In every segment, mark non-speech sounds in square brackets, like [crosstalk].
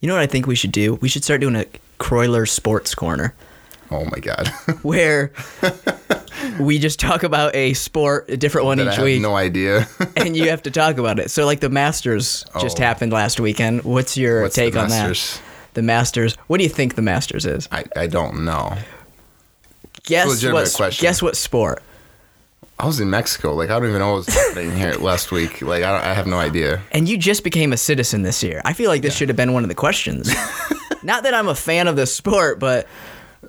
You know what I think we should do? We should start doing a Croyler Sports Corner Oh my god. [laughs] where we just talk about a sport, a different one that I each have week, no idea. [laughs] and you have to talk about it. So, like the Masters just Oh. happened last weekend. What's your What's take on that? The Masters. What do you think the Masters is? I, I don't know. Guess legitimate what? question. Guess what sport? I was in Mexico. Like I don't even know what was happening here [laughs] last week. Like I, don't, I have no idea. And you just became a citizen this year. I feel like this should have been one of the questions. [laughs] Not that I'm a fan of the sport, but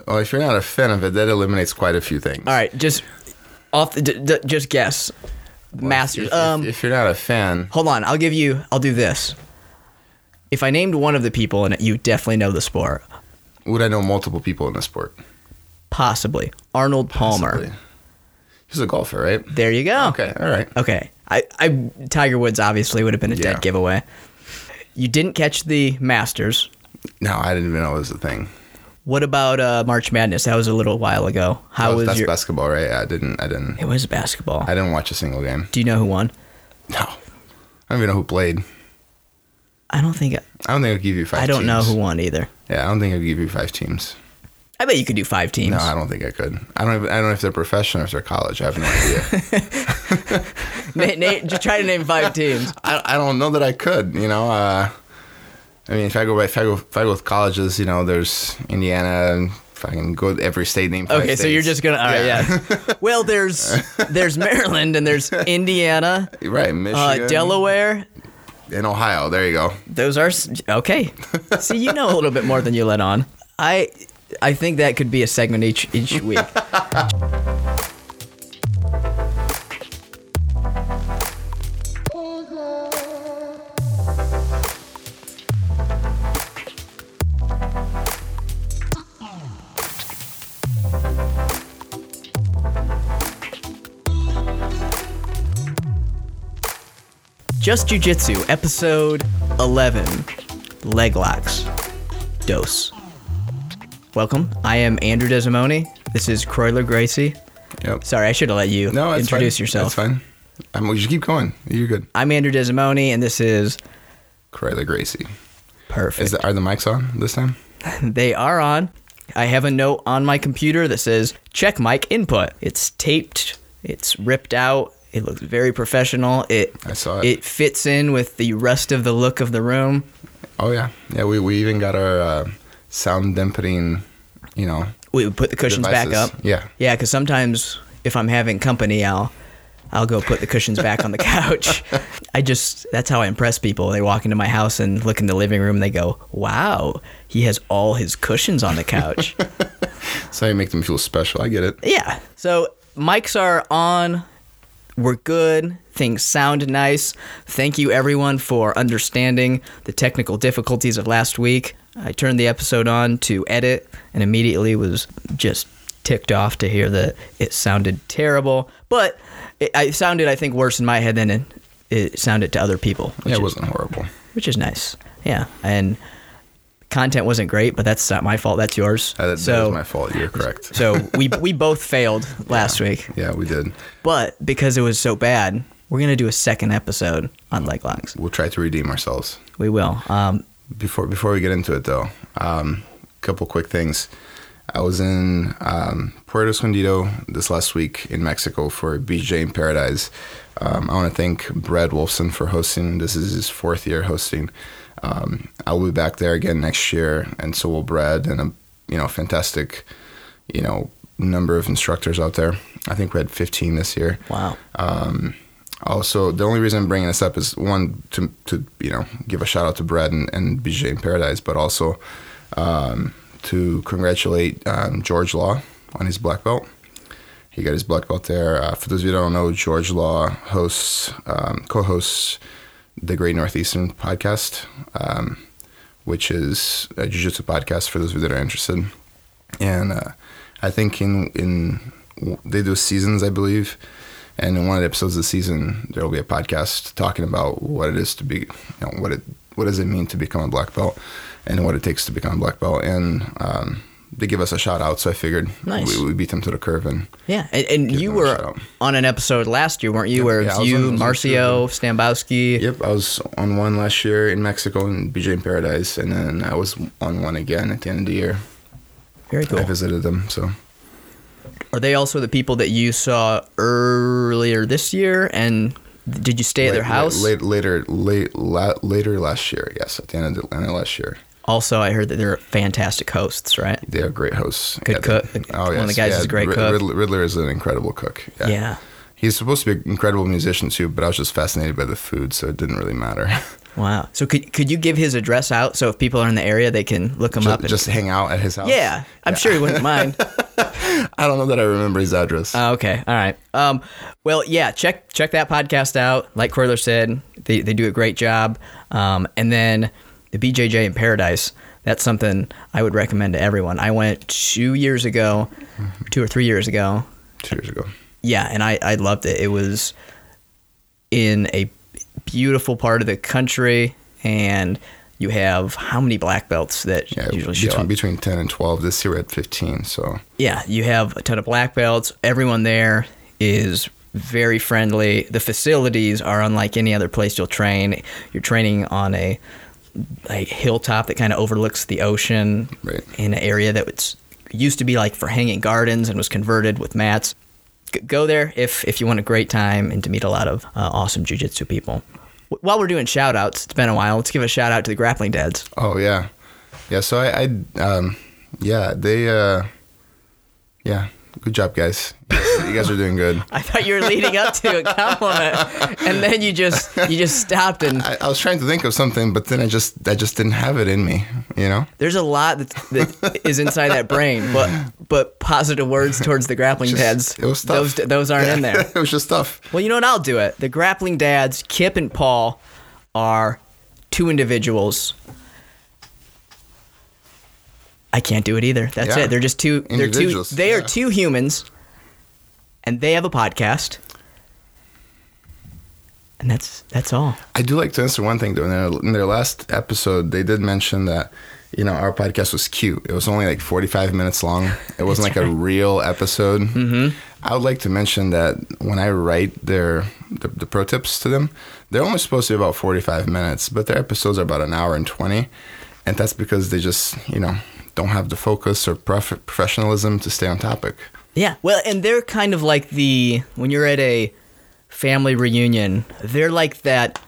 Well, if you're not a fan of it, that eliminates quite a few things. all right, just off the, d- d- just guess. Masters. If, um, if, you're not a fan, hold on. I'll give you. I'll do this. If I named one of the people and you definitely know the sport, would I know multiple people in the sport? possibly Arnold Palmer. Possibly. He's a golfer, right? There you go. Okay, all right. Okay. I, I Tiger Woods obviously would have been a Yeah. dead giveaway. You didn't catch the Masters. No, I didn't even know it was a thing. What about uh, March Madness? That was a little while ago. How was, was that's your? basketball, right? I didn't. I didn't. It was basketball. I didn't watch a single game. Do you know who won? No, I don't even know who played. I don't think. I don't think I'll give you five. I don't know teams. who won either. Yeah, I don't think I'll give you five teams. I bet you could do five teams. No, I don't think I could. I don't. Even, I don't know if they're professional or if they're college. I have no [laughs] idea. Na- na- just try to name five teams. I, I don't know that I could. You know. Uh, I mean, if I go by, if I go, if I go with colleges, you know, there's Indiana. And if I can go with every state name. Okay, so you're just gonna. All right, yeah. well, there's there's [laughs] Maryland and there's Indiana, right. uh, Michigan, Delaware. and Ohio. There you go. Those are okay. See, you know a little bit more than you let on. I I think that could be a segment each each [laughs] week. Just Jiu-Jitsu, episode 11, Leg Locks. Dose. Welcome. I am Andrew Desimone. This is Croyler Gracie. Yep. Sorry, I should have let you No, that's introduce fine. yourself. That's fine. I'm, you should keep going. You're good. I'm Andrew Desimone, and this is Corella Gracie. perfect. Is the, are the mics on this time? [laughs] they are on. I have a note on my computer that says check mic input. It's taped. It's ripped out. It looks very professional. It I saw it. it fits in with the rest of the look of the room. Oh yeah, yeah. We, we even got our uh, sound dampening. You know, We would put the cushions back up. Yeah. Yeah, because sometimes if I'm having company, I'll I'll go put the cushions back on the couch. [laughs] I just that's how I impress people. They walk into my house and look in the living room and they go, "Wow, he has all his cushions on the couch." [laughs] So you make them feel special. I get it. yeah. So mics are on. We're good. Things sound nice. Thank you everyone for understanding the technical difficulties of last week. I turned the episode on to edit and immediately was just ticked off to hear that it sounded terrible. But it, it sounded, I think, worse in my head than it, it sounded to other people, which, Yeah, it is, wasn't horrible. which is nice. Yeah. And content wasn't great, but that's not my fault. That's yours. Uh, that, so, that was my fault. You're correct. [laughs] so we [laughs] we both failed last week. yeah, we did. But because it was so bad, we're gonna do a second episode on leg locks. We'll try to redeem ourselves. We will. Um, Before before we get into it, though, um, a couple quick things. I was in um, Puerto Escondido this last week in Mexico for BJJ in Paradise. Um, I want to thank Brad Wolfson for hosting. This is his fourth year hosting. Um, I'll be back there again next year, and so will Brad, and a you know fantastic, you know number of instructors out there. I think we had 15 this year. wow. Also, the only reason I'm bringing this up is one to to you know give a shout out to Brad and, and BJJ in Paradise, but also um, to congratulate um, George Law on his black belt. He got his black belt there. Uh, for those of you who don't know, George Law hosts um, co-hosts the Great Northeastern podcast, um, which is a jiu-jitsu podcast for those of you that are interested. And uh, I think in in they do seasons, I believe. And in one of the episodes of the season, there will be a podcast talking about what it is to be, you know, what it what does it mean to become a black belt, and what it takes to become a black belt. And um, they give us a shout out. So I figured Nice. we, we beat them to the curve and Yeah, and, and you were on an episode last year, weren't you? Where yeah, it's was you, on- I was on Marcio, Stambowski. Yep, I was on one last year in Mexico in BJJ in Paradise, and then I was on one again at the end of the year. Very cool. I visited them, so Are they also the people that you saw earlier this year? And did you stay at their house? late, later, late, la, later last year. Yes, at the end of the end of last year. Also, I heard that they're fantastic hosts, right? They are great hosts. Good they- cook. Oh One yes, of the guys yeah, is a great Rid- cook. Riddler, Riddler is an incredible cook. Yeah. Yeah. He's supposed to be an incredible musician too, but I was just fascinated by the food, so it didn't really matter. [laughs] Wow. So could could you give his address out so if people are in the area they can look him up? just, And, just hang out at his house. yeah, I'm sure he wouldn't mind. [laughs] I don't know that I remember his address. Oh, okay. All right. Um, well, yeah, check check that podcast out. Like Corler said, they, they do a great job. Um, and then the BJJ in Paradise, that's something I would recommend to everyone. I went two years ago, two or three years ago. Two years ago. Yeah, and I, I loved it. It was in a beautiful part of the country, and you have how many black belts that Yeah, usually show between up? between ten and twelve. This year we're at fifteen. So yeah, you have a ton of black belts. Everyone there is very friendly. The facilities are unlike any other place you'll train. You're training on a a hilltop that kind of overlooks the ocean Right. in an area that was used to be like for hanging gardens and was converted with mats. Go there if if you want a great time and to meet a lot of uh, awesome jujitsu people. While we're doing shout outs, it's been a while. Let's give a shout out to the grappling dads. Oh yeah, yeah. So I, I um, yeah, they, uh, yeah. Good job, guys. You guys are doing good. [laughs] I thought you were leading up to a compliment, and then you just you just stopped. And I, I was trying to think of something, but then I just, I just didn't have it in me. You know. there's a lot that, that is inside that brain, but but positive words towards the grappling Just- dads, it was tough. those aren't in there. [laughs] it was just tough. Well, you know what? I'll do it. The grappling dads, Kip and Paul, are two individuals. I can't do it either. That's Yeah. it. They're just two. They're two. Individuals, They are two humans, and they have a podcast, and that's that's all. I do like to answer one thing though. In their, in their last episode, they did mention that you know our podcast was cute. It was only like forty five minutes long. It [laughs] wasn't like a real episode. Mm-hmm. I would like to mention that when I write their the, the pro tips to them, they're only supposed to be about forty five minutes, but their episodes are about an hour and twenty, and that's because they just you know don't have the focus or prof- professionalism to stay on topic. Yeah. Well, and they're kind of like the when you're at a family reunion, they're like that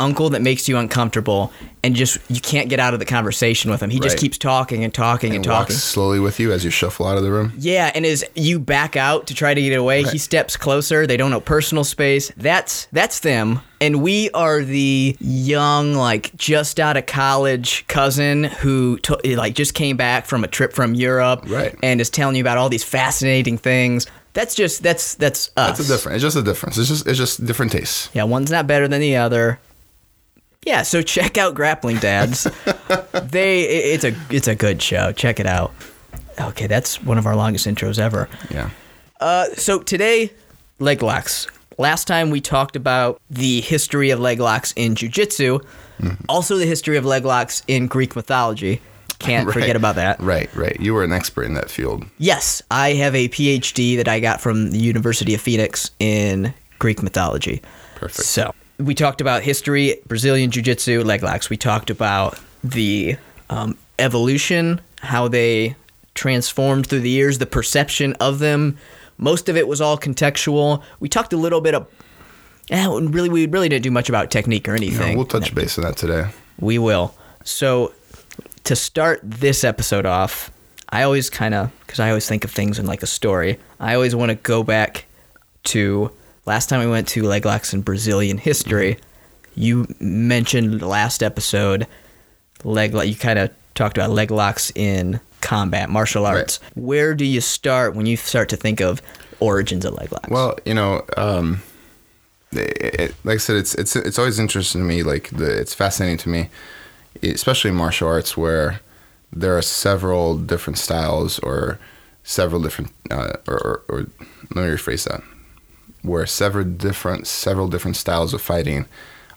uncle that makes you uncomfortable and just you can't get out of the conversation with him. He just keeps talking and talking and, And talking. walks slowly with you as you shuffle out of the room. Yeah, and as you back out to try to get away, he steps closer. They don't know personal space. That's that's them. And we are the young, like just out of college cousin who to, like just came back from a trip from Europe, Right. And is telling you about all these fascinating things. That's just that's that's us. It's a different. It's just a difference. It's just it's just different tastes. Yeah, one's not better than the other. Yeah, so check out Grappling Dads. [laughs] they it- it's a it's a good show. Check it out. Okay, that's one of our longest intros ever. Yeah. Uh, so today, leg locks. Last time we talked about the history of leg locks in jujitsu, Mm-hmm. also the history of leg locks in Greek mythology. Can't [laughs] Right. forget about that. Right, right. You were an expert in that field. Yes, I have a PhD that I got from the University of Phoenix in Greek mythology. Perfect. So we talked about history, Brazilian jiu-jitsu, leg locks. We talked about the um, evolution, how they transformed through the years, the perception of them. Most of it was all contextual. We talked a little bit of. Eh, really, we really didn't do much about technique or anything. we'll touch base on that today. We will. So, to start this episode off, I always kind of, because I always think of things in like a story, I always want to go back to last time we went to leg locks in Brazilian history. You mentioned last episode, leg you kind of talked about leg locks in combat, martial arts. Where do you start when you start to think of origins of leg locks? Well, you know, um, it, it, like I said, it's it's it's always interesting to me. Like the, it's fascinating to me, especially in martial arts where there are several different styles or several different, uh, or, or, or let me rephrase that, where several different several different styles of fighting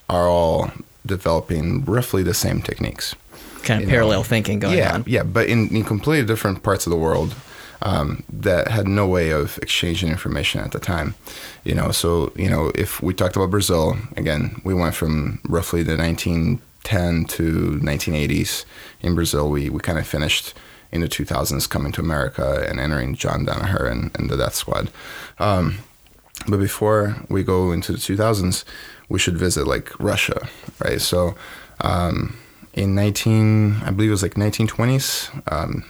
are all developing roughly the same techniques. kind of you know, parallel thinking going yeah, on. Yeah, but in, in completely different parts of the world um, that had no way of exchanging information at the time. You know, so you know if we talked about Brazil again, we went from roughly the 1910 to 1980s in Brazil. We we kind of finished in the 2000s coming to America and entering John Danaher and, and the Death Squad. Um, but before we go into the 2000s, we should visit like Russia, right? So um, in 19, I believe it was like 1920s, um,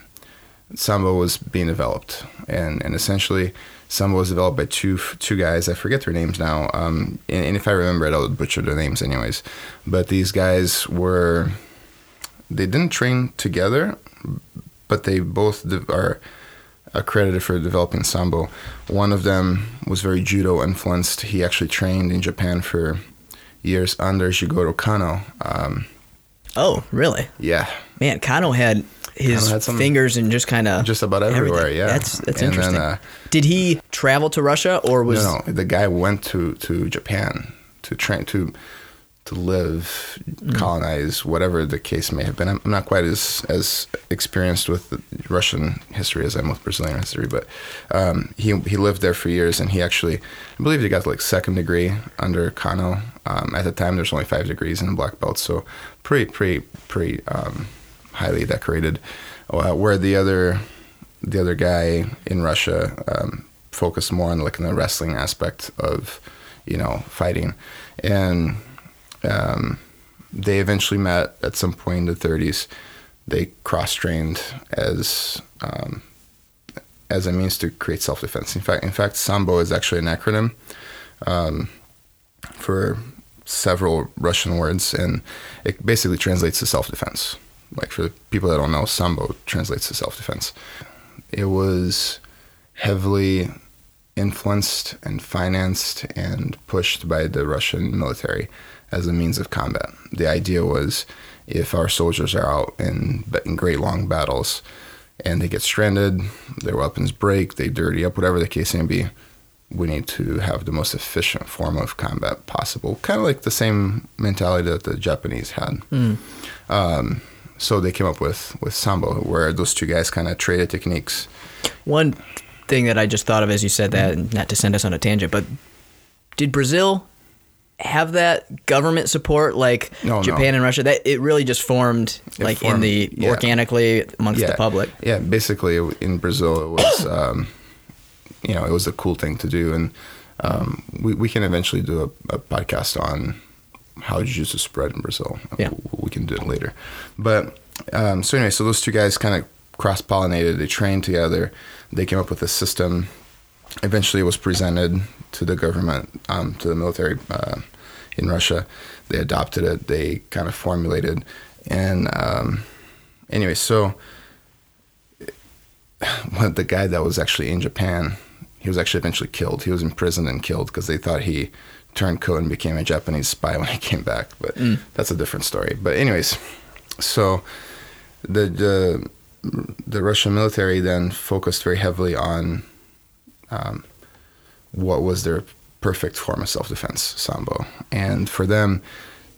Sambo was being developed, and and essentially Sambo was developed by two two guys. I forget their names now, um, and, and if I remember it, I'll butcher their names anyways. But these guys were they didn't train together, but they both de- are accredited for developing sambo. One of them was very judo influenced. He actually trained in Japan for years under Jigoro Kano. Um, Oh, really? yeah, Man, Kano had his Kano had some- fingers and just kind of just about everywhere. Yeah, that's that's And interesting. Then, uh, Did he travel to Russia or was no, no, the guy went to to Japan to train to to live, Mm. colonize, whatever the case may have been. I'm, I'm not quite as as experienced with Russian history as I'm with Brazilian history, but um, he he lived there for years, and he actually, I believe, he got like second degree under Kano. Um, at the time, there's only five degrees in black belt, so pretty pretty pretty um, highly decorated. Uh, where the other the other guy in Russia um, focused more on like the wrestling aspect of you know fighting, and um, they eventually met at some point in the 30s. They cross trained as um, as a means to create self defense. In fact, in fact, Sambo is actually an acronym um, for several Russian words, and it basically translates to self defense. Like for people that don't know, Sambo translates to self defense. It was heavily influenced and financed and pushed by the Russian military as a means of combat. The idea was if our soldiers are out in, in great long battles and they get stranded, their weapons break, they dirty up, whatever the case may be, we need to have the most efficient form of combat possible. Kind of like the same mentality that the Japanese had. Um, so they came up with, with Sambo, where those two guys kind of traded techniques. one thing that I just thought of as you said that, and not to send us on a tangent, but did Brazil have that government support like No, no. Japan and Russia? That it really just formed like in the yeah. organically amongst yeah, the public. Yeah, basically in Brazil it was, um, you know, it was a cool thing to do, and um, we we can eventually do a, a podcast on how jiu-jitsu spread in Brazil. Yeah. we can do it later. But um, so anyway, so those two guys kind of cross-pollinated. They trained together. They came up with a system. Eventually, it was presented to the government, um, to the military uh, in Russia. They adopted it. They kind of formulated, and um, anyway, so [sighs] one the guy that was actually in Japan, he was actually eventually killed. He was imprisoned and killed because they thought he turned coat and became a Japanese spy [laughs] when he came back. But that's a different story. But anyways, so the the the Russian military then focused very heavily on um, what was their perfect form of self-defense, sambo, and for them,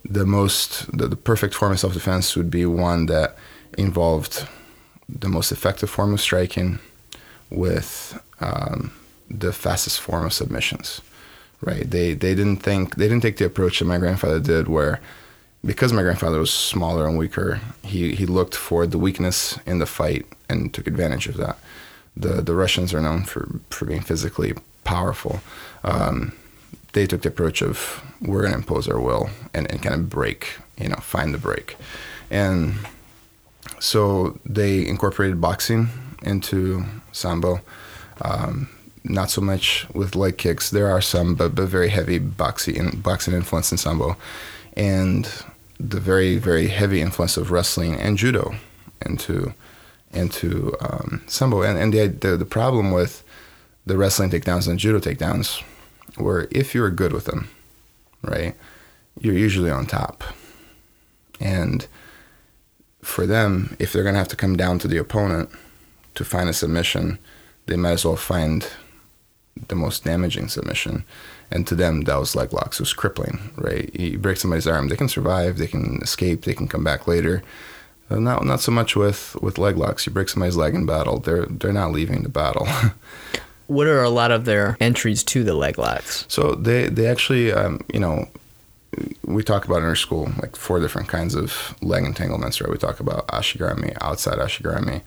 the most the, the perfect form of self-defense would be one that involved the most effective form of striking with um, the fastest form of submissions right? They they didn't think they didn't take the approach that my grandfather did where because my grandfather was smaller and weaker he he looked for the weakness in the fight and took advantage of that. The the Russians are known for for being physically powerful um, they took the approach of we're going to impose our will and, and kind of break you know find the break and so they incorporated boxing into sambo um, not so much with leg kicks. There are some, but but very heavy boxing boxing influence in sambo, and the very very heavy influence of wrestling and judo into into um, sambo. And and the, the the problem with the wrestling takedowns and judo takedowns where if you're good with them, right, you're usually on top, and for them, if they're gonna have to come down to the opponent to find a submission, they might as well find the most damaging submission. And to them, that was leg locks. It was crippling, right? You break somebody's arm, they can survive, they can escape, they can come back later. Uh, not not so much with with leg locks. You break somebody's leg in battle, they're they're not leaving the battle. [laughs] What are a lot of their entries to the leg locks? so they they actually um, you know we talk about in our school like four different kinds of leg entanglements. Right? We talk about ashigarami, outside ashigarami.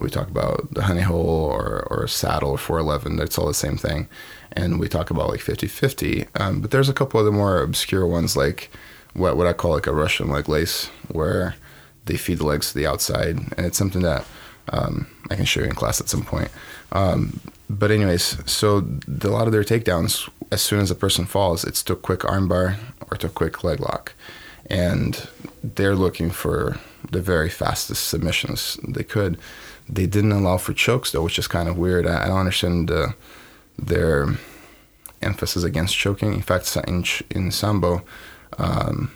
We talk about the honey hole or, or saddle or 411. That's all the same thing. And we talk about like 50 50. Um, but there's a couple of the more obscure ones like what, what I call like a Russian leg lace, where they feed the legs to the outside. And it's something that um, I can show you in class at some point. Um, but, anyways, so the, a lot of their takedowns, as soon as a person falls, it's to a quick armbar or to a quick leg lock. And they're looking for the very fastest submissions they could. They didn't allow for chokes though, which is kind of weird. I, I don't understand uh, their emphasis against choking. In fact, in in sambo, um,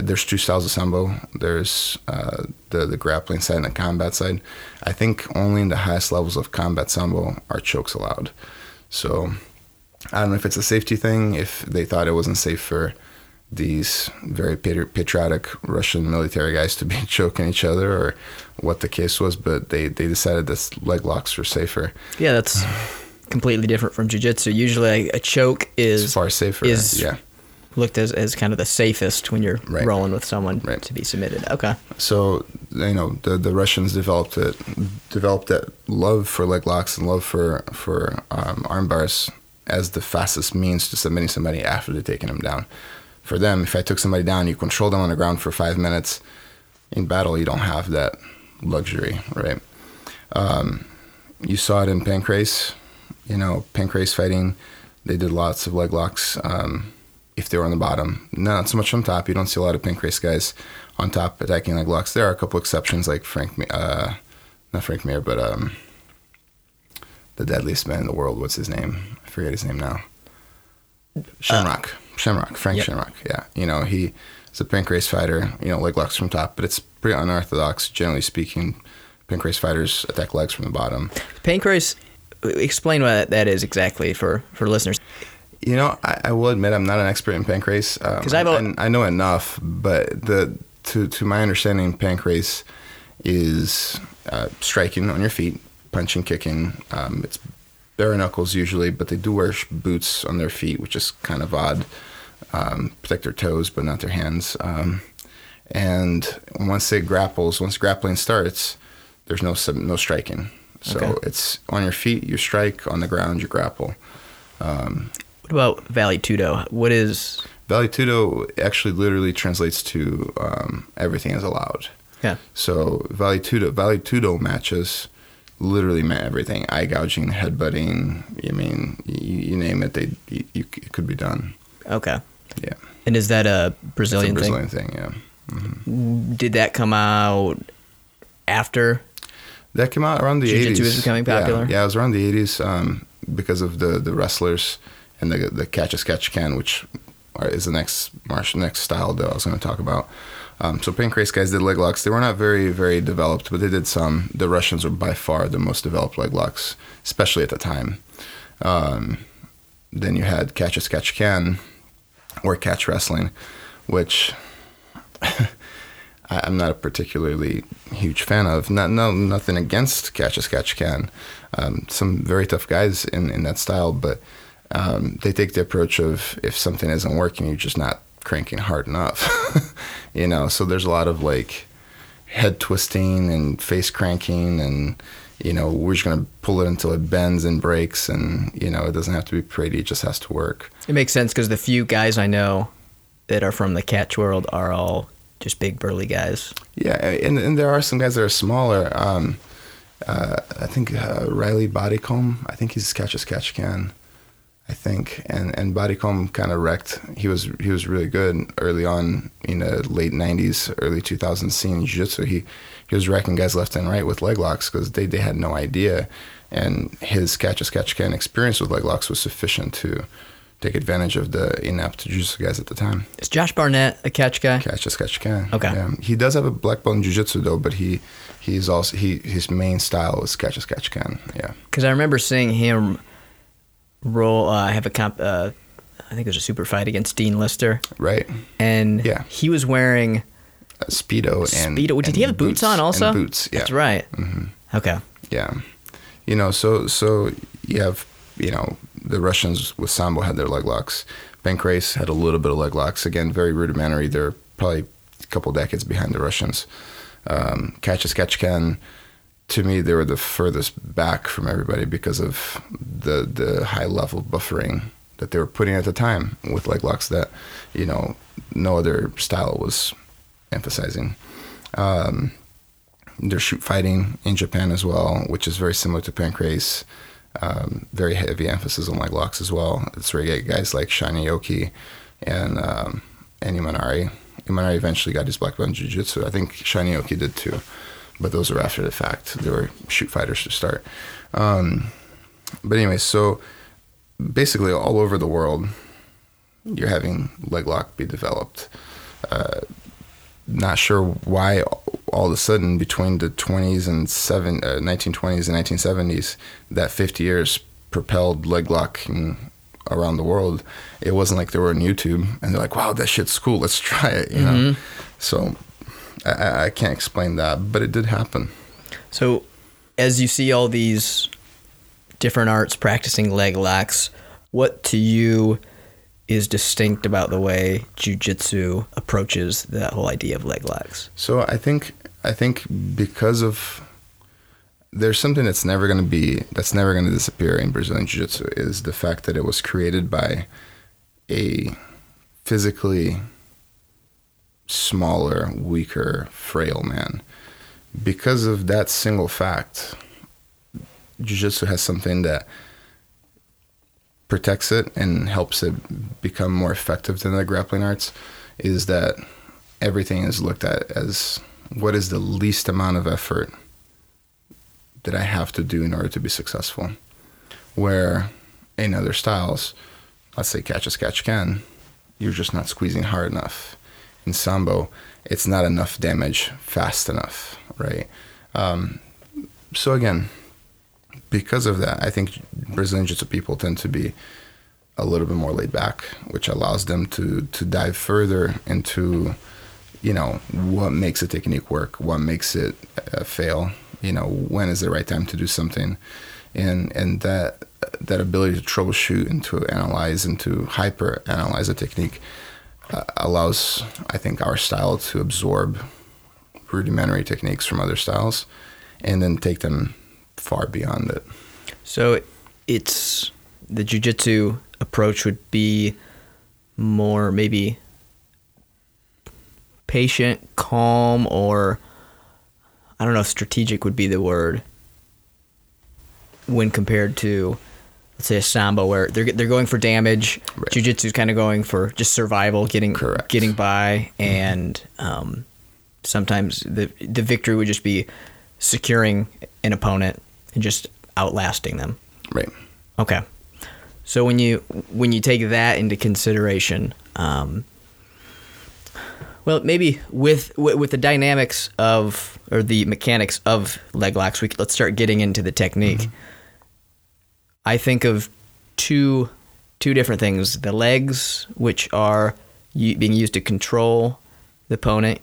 there's two styles of sambo. There's uh, the the grappling side and the combat side. I think only in the highest levels of combat sambo are chokes allowed. So I don't know if it's a safety thing. If they thought it wasn't safe for these very patriotic Russian military guys to be [laughs] choking each other or what the case was, but they, they decided that leg locks were safer. Yeah, that's completely different from jiu-jitsu. Usually a choke is it's far safer. Is yeah. Looked as, as kind of the safest when you're Right. rolling with someone Right. to be submitted. Okay. So you know the the Russians developed it developed that love for leg locks and love for for um, arm bars as the fastest means to submitting somebody after they've taken them down. For them, if I took somebody down, you control them on the ground for five minutes. In battle, you don't have that luxury, right? Um, you saw it in Pancrase. You know, Pancrase fighting, they did lots of leg locks. Um, if they were on the bottom, not so much on top. You don't see a lot of Pancrase guys on top attacking leg locks. There are a couple exceptions, like Frank, uh, not Frank Mir, but um, the deadliest man in the world. What's his name? I forget his name now. Shamrock. Shamrock. Frank Yep. Shamrock. Yeah. You know, he is a Pancrase fighter, you know, leg locks from top, but it's pretty unorthodox, generally speaking. Pancrase fighters attack legs from the bottom. Pancrase, explain what that is exactly for, for listeners. You know, I, I will admit I'm not an expert in pancrase. Um, 'Cause I've al- and I know enough, but the to to my understanding, pancrase is uh, striking on your feet, punching, kicking. Um, it's bare knuckles usually, but they do wear boots on their feet, which is kind of odd. Um, protect their toes, but not their hands. Um, and once it grapples, once grappling starts, there's no sub- no striking. So Okay. it's on your feet, you strike. On the ground, you grapple. What about Vale Tudo? What is Valetudo actually literally translates to um, everything is allowed. yeah? So Valetudo Valetudo matches literally meant everything. Eye gouging, headbutting. I mean, you, you name it, they you, you, it could be done. Okay. Yeah, And is that a it's a Brazilian, Brazilian thing. Yeah, thing? Did that come out after? that came out around the Jiu-jitsu 80s. was becoming Yeah, popular? Yeah, it was around the 80s um, because of the the wrestlers and the the catch a catch can, which is the next martial next style that I was going to talk about. Um, so Pancrase guys did leg locks. They were not very very developed, but they did some. The Russians were by far the most developed leg locks, especially at the time. Um, then you had catch as catch can, or catch wrestling, which [laughs] I- I'm not a particularly huge fan of. Not no nothing against catch as catch can. Um, some very tough guys in, in that style, but um, they take the approach of if something isn't working, you're just not cranking hard enough. [laughs] you know, so there's a lot of like head twisting and face cranking and you know we're just gonna pull it until it bends and breaks and you know it doesn't have to be pretty it just has to work It makes sense because the few guys I know that are from the catch world are all just big burly guys. Yeah, and, and there are some guys that are smaller. Um, uh, I think uh, Riley Bodycomb. I think he's catch as catch can. I think, and and Bodycomb kind of wrecked. He was he was really good early on in the late '90s, early 2000s scene in jiu-jitsu. He he was wrecking guys left and right with leg locks because they they had no idea, and his catch as catch can experience with leg locks was sufficient to take advantage of the inept jiu-jitsu guys at the time. Is Josh Barnett a catch guy? Catch as catch can. Okay. Yeah. He does have a black belt in jiu-jitsu though, but he he's also he his main style is catch as catch can. Yeah. Because I remember seeing him roll. Uh, have a comp. Uh, I think it was a super fight against Dean Lister, Right. and Yeah. he was wearing a speedo and Speedo. Did and he have boots, on also? And boots, yeah. That's right. Okay. Yeah, you know, so so you have you know the Russians with sambo had their leg locks. Pancrase had a little bit of leg locks. Again, very rudimentary. They're probably a couple decades behind the Russians. Um, Kachis to me, they were the furthest back from everybody because of the the high level buffering that they were putting at the time with leg locks that you know no other style was emphasizing. Um, there's shoot fighting in Japan as well, which is very similar to Pancrase. Um, very heavy emphasis on leg locks as well. It's where you get guys like Shinya Aoki and um, and Imanari. Imanari eventually got his black belt in jiu-jitsu. I think Shinya Aoki did too, but those were after the fact. They were shoot fighters to start. Um, but anyway, so basically all over the world, you're having leg lock be developed. Uh, not sure why all of a sudden between the 20s and seven, uh, 1920s and 1970s, that 50 years propelled leg lock around the world. It wasn't like they were on YouTube and they're like, wow, that shit's cool. Let's try it. You know? So I, I can't explain that, but it did happen. So, as you see all these different arts practicing leg locks, what to you is distinct about the way jujitsu approaches that whole idea of leg locks? So I think I think because of there's something that's never going to be that's never going to disappear in Brazilian jiu-jitsu is the fact that it was created by a physically smaller, weaker, frail man. Because of that single fact, jiu-jitsu has something that protects it and helps it become more effective than the grappling arts is that everything is looked at as what is the least amount of effort that I have to do in order to be successful. Where in other styles, let's say catch as catch can, you're just not squeezing hard enough. In sambo, it's not enough damage fast enough, right? Um, so again, because of that, I think Brazilian Jiu-Jitsu people tend to be a little bit more laid back, which allows them to to dive further into, you know, what makes a technique work, what makes it uh, fail, you know, when is the right time to do something, and and that that ability to troubleshoot and to analyze and to hyper analyze a technique uh, allows, I think, our style to absorb rudimentary techniques from other styles, and then take them far beyond it. So it's the jujitsu approach would be more maybe patient, calm, or I don't know strategic would be the word when compared to say a sambo where they're they're going for damage. Right. Jiu-jitsu is kind of going for just survival, getting Correct. getting by, and um, sometimes the the victory would just be securing an opponent and just outlasting them. Right. Okay. So when you when you take that into consideration, um, well, maybe with with the dynamics of or the mechanics of leg locks, we let's start getting into the technique. I think of two two different things: the legs, which are being used to control the opponent,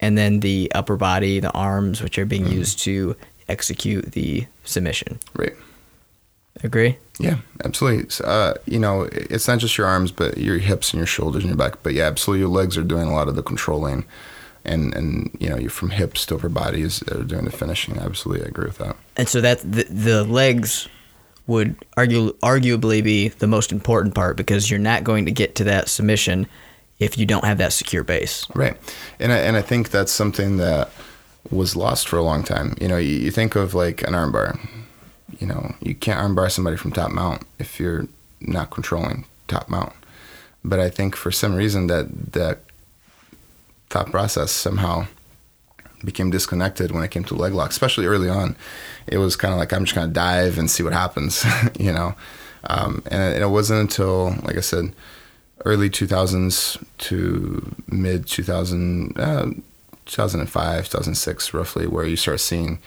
and then the upper body, the arms, which are being used to execute the submission. Right. Agree? Yeah, absolutely. So, uh, you know, it's not just your arms, but your hips and your shoulders and your back. But yeah, absolutely, your legs are doing a lot of the controlling, and and you know, you're from hips to upper bodies are doing the finishing. Absolutely, I agree with that. And so that the, the legs would argue arguably be the most important part because you're not going to get to that submission if you don't have that secure base. Right, and I, and I think that's something that was lost for a long time. You know, you, you think of like an armbar. You know, you can't armbar somebody from top mount if you're not controlling top mount. But I think for some reason that that thought process somehow became disconnected when it came to leg lock, especially early on. It was kind of like I'm just gonna dive and see what happens, [laughs] you know. Um, and, it wasn't until, like I said, early 2000s to mid 2000, uh, 2005, 2006, roughly, where you start seeing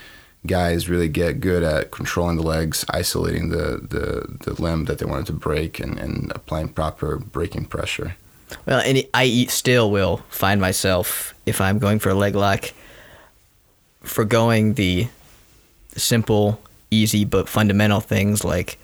guys really get good at controlling the legs, isolating the, the, the limb that they wanted to break, and, and applying proper braking pressure. Well, and I still will find myself if I'm going for a leg lock, forgoing the simple, easy but fundamental things like,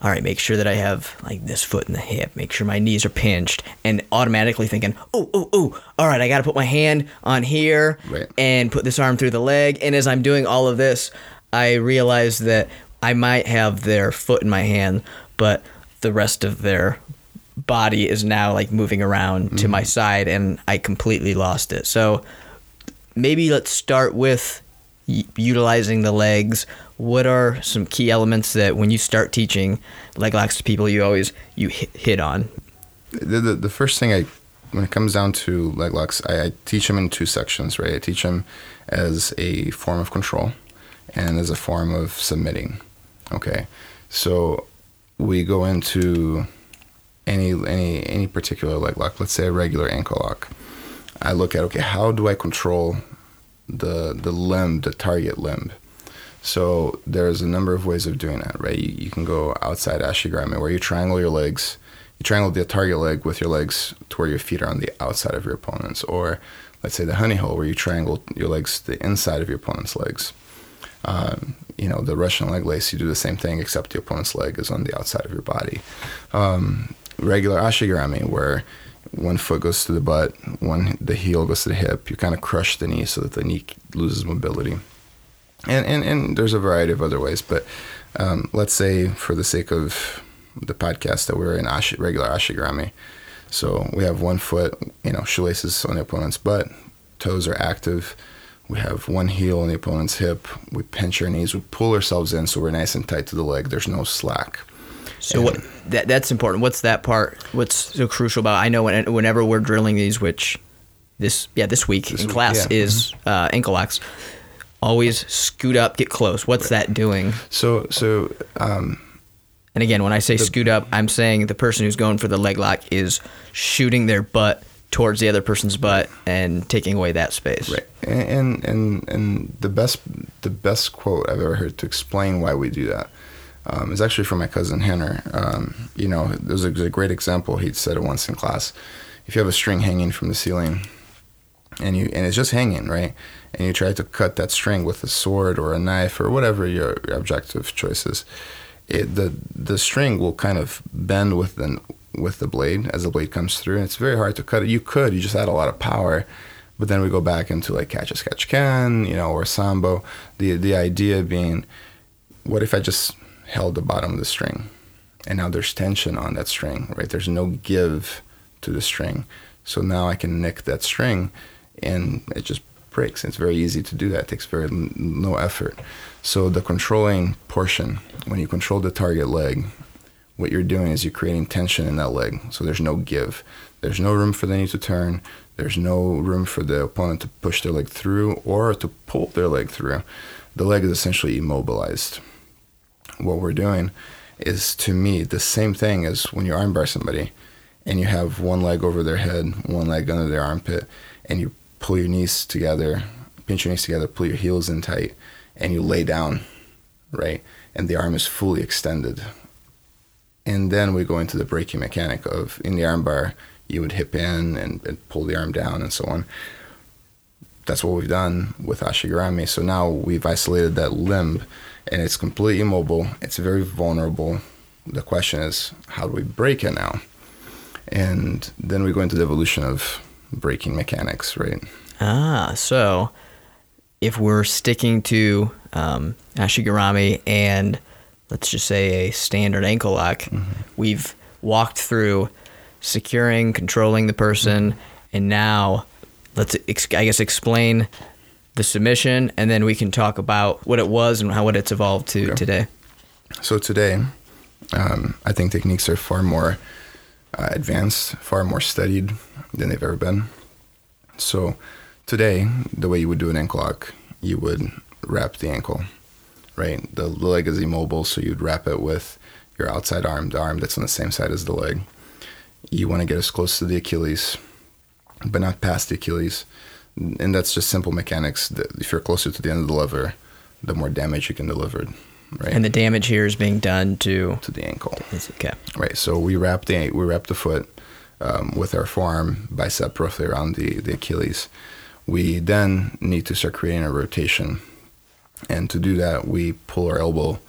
all right, make sure that I have like this foot in the hip, make sure my knees are pinched, and automatically thinking, oh, oh, oh, all right, I got to put my hand on here Right. and put this arm through the leg. And as I'm doing all of this, I realize that I might have their foot in my hand, but the rest of their body is now like moving around to my mm-hmm. side, and I completely lost it. So maybe let's start with y- utilizing the legs. What are some key elements that when you start teaching leg locks to people, you always you hit, hit on? the, the, the first thing I, when it comes down to leg locks, I, I teach them in two sections, right? I teach them as a form of control and as a form of submitting. Okay, so we go into any any any particular leg lock. Let's say a regular ankle lock. I look at okay, how do I control the the limb, the target limb? So there's a number of ways of doing that, right? You, you can go outside ashigarami where you triangle your legs. You triangle the target leg with your legs to where your feet are on the outside of your opponent's, or let's say the honey hole where you triangle your legs to the inside of your opponent's legs. Um, you know, the Russian leg lace, you do the same thing except the opponent's leg is on the outside of your body. Um, regular ashigarami where one foot goes to the butt, one the heel goes to the hip. You kind of crush the knee so that the knee loses mobility. And and, and there's a variety of other ways but um, let's say for the sake of the podcast that we're in ashi, regular ashigarami so we have one foot you know shoelaces on the opponent's butt toes are active. We have one heel on the opponent's hip. We pinch our knees. We pull ourselves in so we're nice and tight to the leg. There's no slack. So what that that's important. What's that part? What's so crucial about? I know when, whenever we're drilling these, which this yeah this week This in week, class yeah. Mm-hmm. is uh, ankle locks. Always scoot up, get close. What's that doing? so so um, And again, when I say scoot up, I'm saying the person who's going for the leg lock is shooting their butt towards the other person's butt and taking away that space. Right. And and and the best the best quote I've ever heard to explain why we do that um, is actually from my cousin Henner. Um, you know, there's a, there's a great example. He said it once in class. If you have a string hanging from the ceiling, and you and it's just hanging, right? And you try to cut that string with a sword or a knife or whatever your, your objective choice is, it, the the string will kind of bend with the with the blade as the blade comes through, and it's very hard to cut it. You could, you just add a lot of power, but then we go back into like catch as catch can, you know, or sambo. The the idea being, what if I just held the bottom of the string, and now there's tension on that string, right? There's no give to the string, so now I can nick that string, and it just breaks. It's very easy to do that. It takes very no effort. So the controlling portion, when you control the target leg, what you're doing is you're creating tension in that leg. So there's no give. There's no room for the knee to turn. There's no room for the opponent to push their leg through or to pull their leg through. The leg is essentially immobilized. What we're doing is, to me, the same thing as when you armbar somebody and you have one leg over their head, one leg under their armpit, and you pull your knees together, pinch your knees together, pull your heels in tight, and you lay down, right? And the arm is fully extended. And then we go into the braking mechanic of in the armbar, you would hip in and, and pull the arm down and so on. That's what we've done with Ashigarami. So now we've isolated that limb and it's completely immobile. It's very vulnerable. The question is, how do we break it now? And then we go into the evolution of breaking mechanics, right? Ah, so if we're sticking to um, Ashigarami and let's just say a standard ankle lock, we've walked through securing, controlling the person, and now let's ex- I guess explain the submission, and then we can talk about what it was and how what it's evolved to Okay. today. So today, um, I think techniques are far more uh, advanced, far more studied than they've ever been. So today, the way you would do an ankle lock, you would wrap the ankle, right? The leg is immobile, so you'd wrap it with your outside arm, the arm that's on the same side as the leg. You want to get as close to the Achilles, but not past the Achilles. And that's just simple mechanics. If you're closer to the end of the lever, the more damage you can deliver, right? And the damage here is being done to. to the ankle. Okay. Right. So we wrap the we wrap the foot um, with our forearm bicep roughly around the, the Achilles. We then need to start creating a rotation. And to do that, we pull our elbow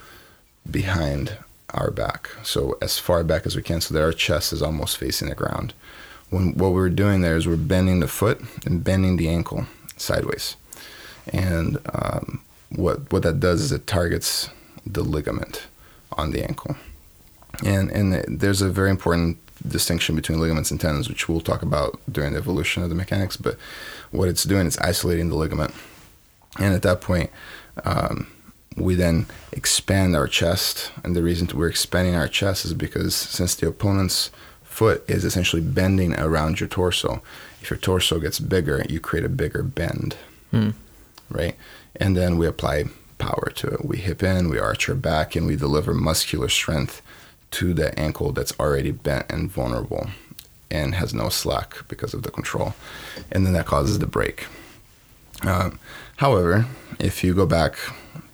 behind our back. So as far back as we can so that our chest is almost facing the ground. When what we're doing there is we're bending the foot and bending the ankle sideways. And um, what what that does is it targets the ligament on the ankle. And and there's a very important distinction between ligaments and tendons, which we'll talk about during the evolution of the mechanics. But what it's doing is isolating the ligament, and at that point, um, we then expand our chest. And the reason we're expanding our chest is because since the opponent's foot is essentially bending around your torso, if your torso gets bigger, you create a bigger bend, Hmm. right? And then we apply power to it. We hip in, we arch our back, and we deliver muscular strength to the ankle that's already bent and vulnerable and has no slack because of the control. And then that causes the break. Um, however, if you go back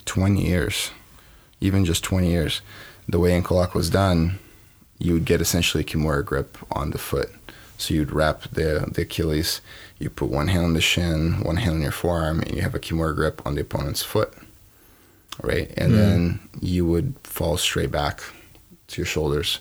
20 years, even just 20 years, the way ankle lock was done, you would get essentially a Kimura grip on the foot. So you'd wrap the, the Achilles, you put one hand on the shin, one hand on your forearm, and you have a Kimura grip on the opponent's foot, right? And Mm. then you would fall straight back to your shoulders,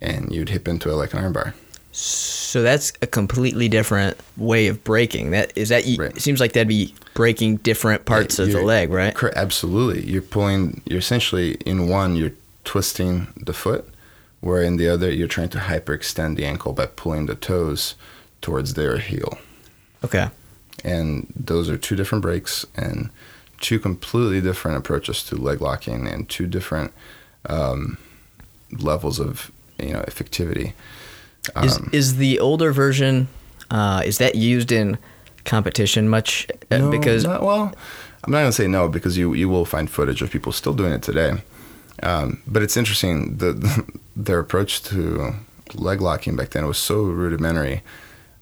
and you'd hip into it like an armbar. So that's a completely different way of breaking. That is that. Right. It seems like that'd be breaking different parts of the leg, right? Absolutely. You're pulling, you're essentially in one, you're twisting the foot, where in the other, you're trying to hyperextend the ankle by pulling the toes towards their heel. Okay. And those are two different breaks and two completely different approaches to leg locking and two different um, levels of, you know, effectivity. Is Um, is the older version? Uh, is that used in competition much? Uh, No, because not- well, I'm not gonna say no because you you will find footage of people still doing it today. Um, but it's interesting the, their approach to leg locking back then was so rudimentary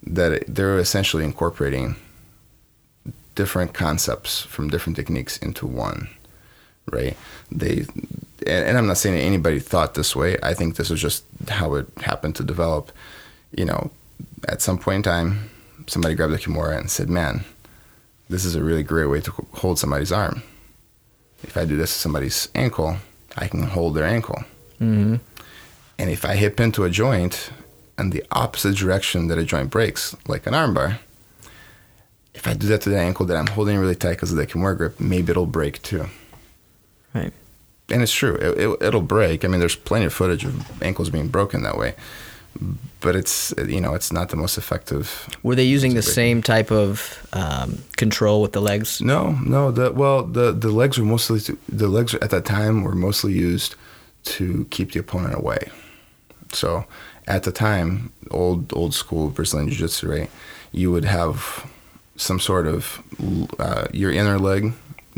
that it, they were essentially incorporating different concepts from different techniques into one. Right? They and, and I'm not saying anybody thought this way. I think this was just how it happened to develop. You know, at some point in time, somebody grabbed a kimura and said, "Man, this is a really great way to hold somebody's arm. If I do this to somebody's ankle, I can hold their ankle. Mhm. And if I hip into a joint in the opposite direction that a joint breaks, like an armbar, if I do that to the ankle that I'm holding really tight because of the kimura grip, maybe it'll break too. Right. And it's true, it, it, it'll break. I mean, there's plenty of footage of ankles being broken that way, but it's you know it's not the most effective were they using the same type of um, control with the legs? No, no. The well, the the legs were mostly the legs at that time were mostly used to keep the opponent away. So at the time, old old school Brazilian Jiu Jitsu, right? You would have some sort of uh, your inner leg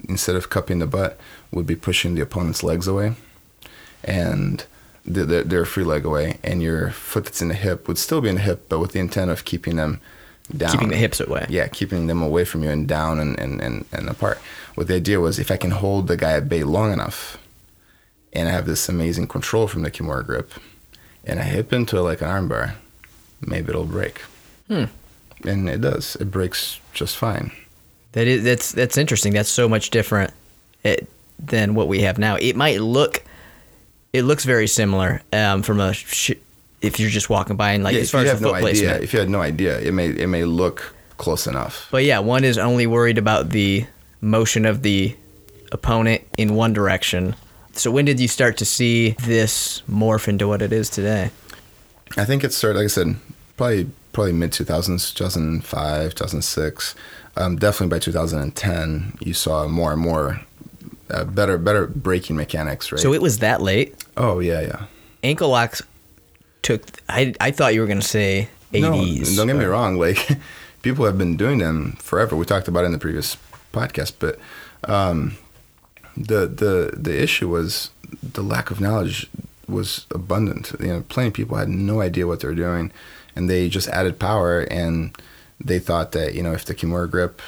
instead of cupping the butt would be pushing the opponent's legs away, and the, the, their free leg away, and your foot that's in the hip would still be in the hip, but with the intent of keeping them down, Keeping the hips away. yeah, keeping them away from you and down and, and, and, and apart. What the idea was if I can hold the guy at bay long enough and I have this amazing control from the Kimura grip and I hip into it like an armbar, maybe it'll break. Hmm. And it does. It breaks just fine. That is that's that's interesting. That's so much different it, than what we have now. It might look, it looks very similar um, from a sh- if you're just walking by and like Yeah, as if far you as the no foot idea, placement. if you had no idea, it may it may look close enough. But yeah, one is only worried about the motion of the opponent in one direction. So when did you start to see this morph into what it is today? I think it started, like I said, probably probably mid 2000s, 2005, 2006. Um, definitely by 2010, you saw more and more uh, better better breaking mechanics, right? So it was that late. oh yeah, yeah. Ankle locks took. I I thought you were gonna say 80s. No, don't get me wrong. Like [laughs] people have been doing them forever. We talked about it in the previous podcast, but um, the the the issue was the lack of knowledge was abundant. You know, plenty of people had no idea what they were doing, and they just added power and they thought that you know if the Kimura grip,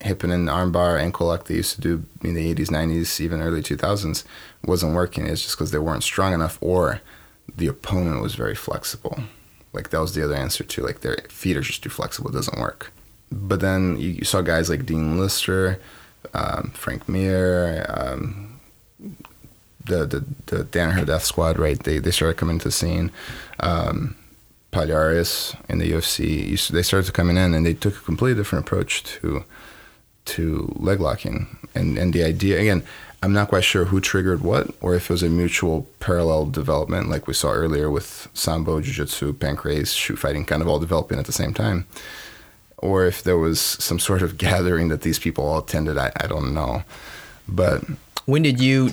hip and armbar, ankle lock they used to do in the 80s, 90s, even early 2000s wasn't working. It's just because they weren't strong enough or the opponent was very flexible. Like that was the other answer too. Like their feet are just too flexible. It doesn't work. But then you, you saw guys like Dean Lister, um, Frank Mir, um, the the the Danaher Death Squad. Right? They they started coming to the scene. Um, Palhares in the UFC, they started coming in and they took a completely different approach to to leg locking. And and the idea again, I'm not quite sure who triggered what, or if it was a mutual parallel development, like we saw earlier with sambo, jiu-jitsu, pancrase, shoot fighting, kind of all developing at the same time, or if there was some sort of [laughs] gathering that these people all attended. I, I don't know, but When did you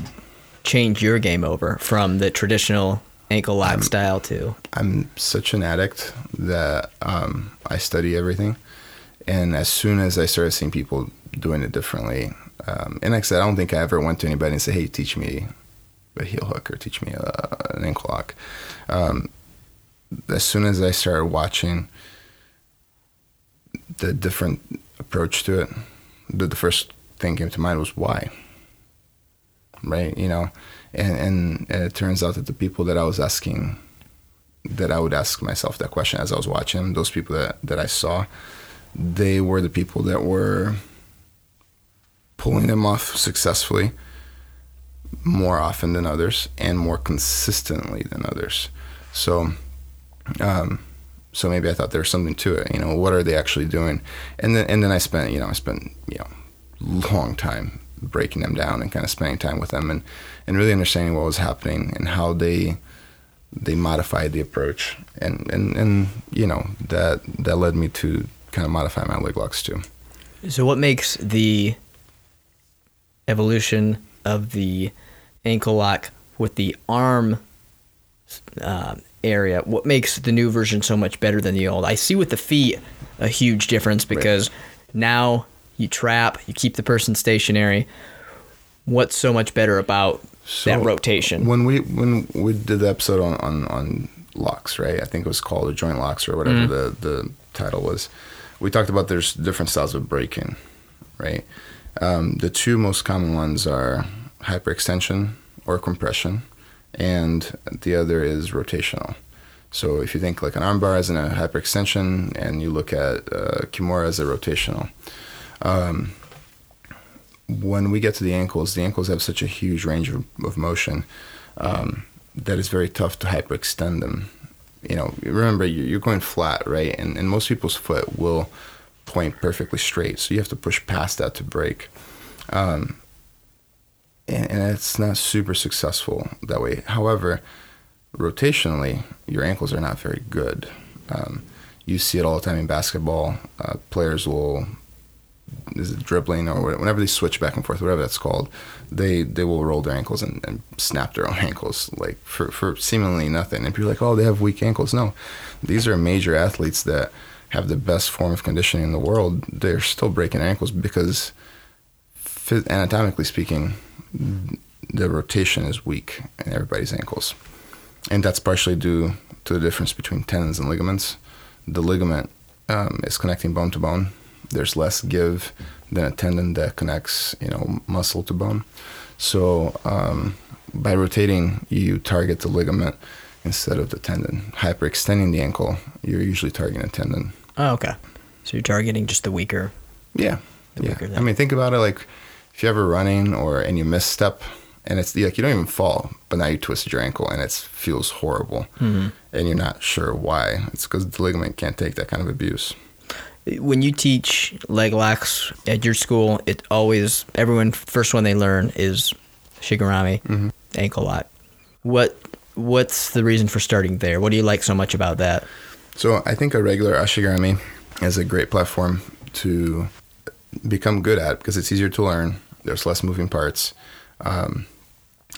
change your game over from the traditional ankle lock style to? I'm such an addict that um, I study everything. And as soon as I started seeing people doing it differently, um, and like I said, I don't think I ever went to anybody and said, "Hey, teach me a heel hook or teach me a, an ankle lock." Um, as soon as I started watching the different approach to it, the, the first thing came to mind was why. Right, you know, and, and and it turns out that the people that I was asking that I would ask myself that question as I was watching those people that, that I saw, they were the people that were pulling them off successfully more often than others and more consistently than others. So, um, so maybe I thought there was something to it. You know, what are they actually doing? And then and then I spent you know I spent you know long time breaking them down and kind of spending time with them and and really understanding what was happening and how they they modified the approach and and and you know that that led me to kind of modify my leg locks too. So, what makes the evolution of the ankle lock with the arm uh, area? What makes the new version so much better than the old? I see with the feet a huge difference because now you trap, you keep the person stationary. What's so much better about that rotation? When we when we did the episode on on, on locks, right? I think it was called the joint locks or whatever the the title was. We talked about there's different styles of breaking, right? Um, the two most common ones are hyperextension or compression, and the other is rotational. So if you think like an armbar as a hyperextension, and you look at uh, Kimura as a rotational. Um, when we get to the ankles, the ankles have such a huge range of, of motion um, that it's very tough to hyperextend them. You know, remember you- you're going flat, right? And, and most people's foot will point perfectly straight, so you have to push past that to break. Um, and, and it's not super successful that way. However, rotationally, your ankles are not very good. Um, you see it all the time in basketball. Uh, players will is it dribbling or whatever, whenever they switch back and forth, whatever that's called, they they will roll their ankles and, and snap their own [laughs] ankles like for, for seemingly nothing. And people are like, oh, they have weak ankles. No, these are major athletes that have the best form of conditioning in the world. They're still breaking ankles because, anatomically speaking, the rotation is weak in everybody's ankles, and that's partially due to the difference between tendons and ligaments. The ligament um, is connecting bone to bone. There's less give than a tendon that connects, you know, muscle to bone. So um, by rotating, you target the ligament instead of the tendon. Hyperextending the ankle, you're usually targeting a tendon. Oh, okay. So you're targeting just the weaker. Yeah. The yeah. weaker I mean, think about it like if you're ever running or and you misstep and it's like you don't even fall, but now you twisted your ankle and it feels horrible Mm-hmm. and you're not sure why. It's because the ligament can't take that kind of abuse. When you teach leg locks at your school, it always everyone first one they learn is shigarami Mm-hmm. ankle lock. What what's the reason for starting there? What do you like so much about that? So I think a regular ashigarami is a great platform to become good at because it's easier to learn. There's less moving parts, um,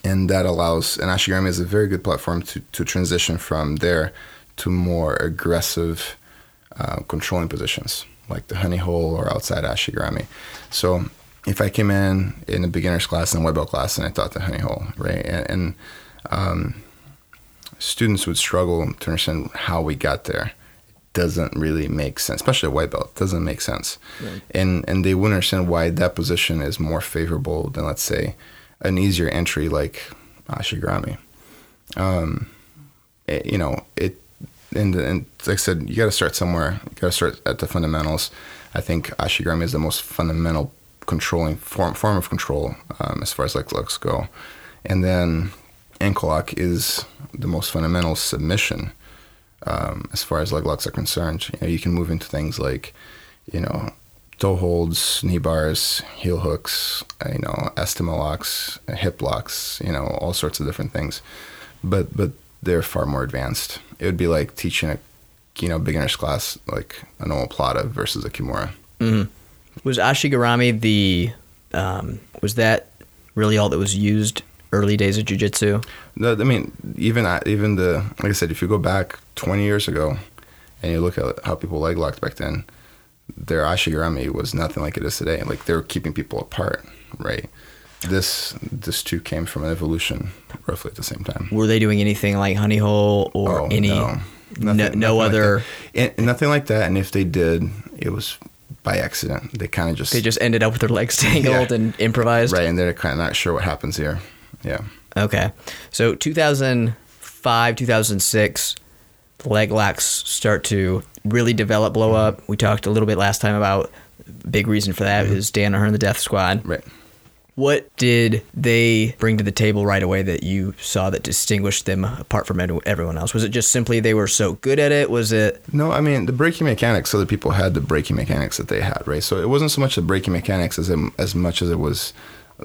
and that allows an ashigarami is a very good platform to to transition from there to more aggressive uh, controlling positions like the honey hole or outside ashigarami. So if I came in in a beginner's class and a white belt class and I taught the honey hole, right, and, and um, students would struggle to understand how we got there. It doesn't really make sense, especially a white belt. It doesn't make sense, and and they wouldn't understand why that position is more favorable than let's say an easier entry like ashigarami. Um, it- you know, it and, and like I said, you got to start somewhere. You got to start at the fundamentals. I think ashigarami is the most fundamental controlling form form of control um, as far as like looks go, and then ankle lock is the most fundamental submission um, as far as leg locks are concerned. You know, you can move into things like, you know, toe holds, knee bars, heel hooks, uh, you know, estima locks, hip locks, you know, all sorts of different things. But but they're far more advanced. It would be like teaching a you know beginner's class like an omoplata versus a kimura. Mm-hmm. Was ashigarami the um, was that really all that was used early days of jiu-jitsu? No, I mean even even the like I said, if you go back 20 years ago and you look at how people leg locked back then, their ashigarami was nothing like it is today. Like they were keeping people apart, right? This this too came from an evolution roughly at the same time. Were they doing anything like honey hole or Oh, any no. no, Nothing- no nothing other? that. And nothing like that. And if they did, it was by accident. They kind of just they just ended up with their legs [laughs] tangled Yeah. and improvised. right, and they're kind of not sure what happens here. Yeah, Okay. So 2005, 2006, the leg locks start to really develop, blow Mm-hmm. up. We talked a little bit last time about big reason for that that is Danaher, the Death Squad. right. What did they bring to the table right away that you saw that distinguished them apart from everyone else? Was it just simply they were so good at it? Was it No, I mean the breaking mechanics. Other people had the breaking mechanics that they had, right? So it wasn't so much the breaking mechanics as as much as it was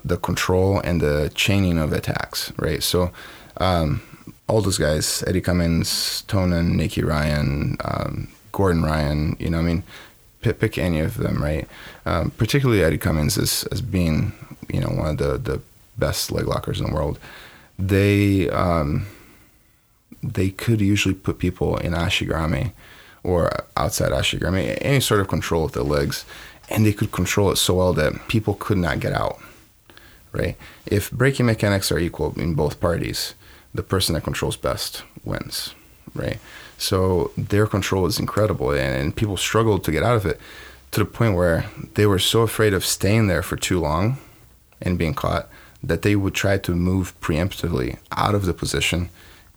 the control and the chaining of attacks, right? So um, all those guys, Eddie Cummings, Tonon, Nicky Ryan, um, Gordon Ryan, you know, I mean, pick, pick any of them, right? Um, particularly Eddie Cummings as as being, you know, one of the the best leg lockers in the world. They um, they could usually put people in ashigarami or outside ashigarami, any sort of control of the legs, and they could control it so well that people could not get out. Right? If breaking mechanics are equal in both parties, the person that controls best wins. Right? So their control is incredible, and, people struggled to get out of it to the point where they were so afraid of staying there for too long and being caught that they would try to move preemptively out of the position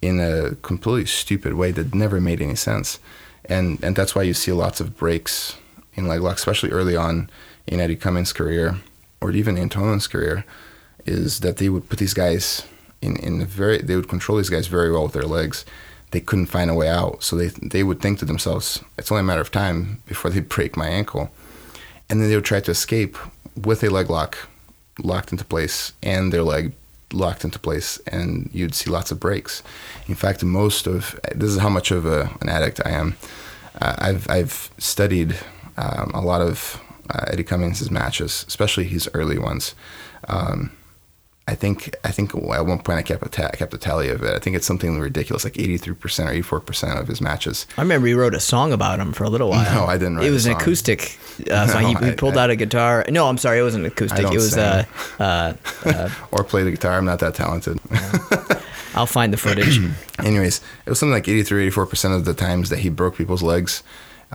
in a completely stupid way that never made any sense. And and that's why you see lots of breaks in leg lock, especially early on in Eddie Cummings' career or even in Tonon's career, is that they would put these guys in, in very they would control these guys very well with their legs. They couldn't find a way out. So they they would think to themselves, it's only a matter of time before they [laughs] break my ankle. And then they would try to escape with a leg lock locked into place and their leg locked into place and you'd see lots of breaks. In fact, most of this is how much of a, an addict I am. Uh, I've I've studied um, a lot of uh, Eddie Cummings' matches, especially his early ones. Um, I think I think at one point I kept a ta- I kept a tally of it. I think it's something ridiculous, like eighty three percent or eighty four percent of his matches. I remember he wrote a song about him for a little while. No, I didn't write It was an acoustic uh, [laughs] song. No, he, he pulled I- out a guitar. No, I'm sorry, it wasn't acoustic. It was. Uh, [laughs] uh, uh, Or play the guitar. I'm not that talented. I'll find the footage. [clears throat] Anyways, it was something like 83, 84% of the times that he broke people's legs,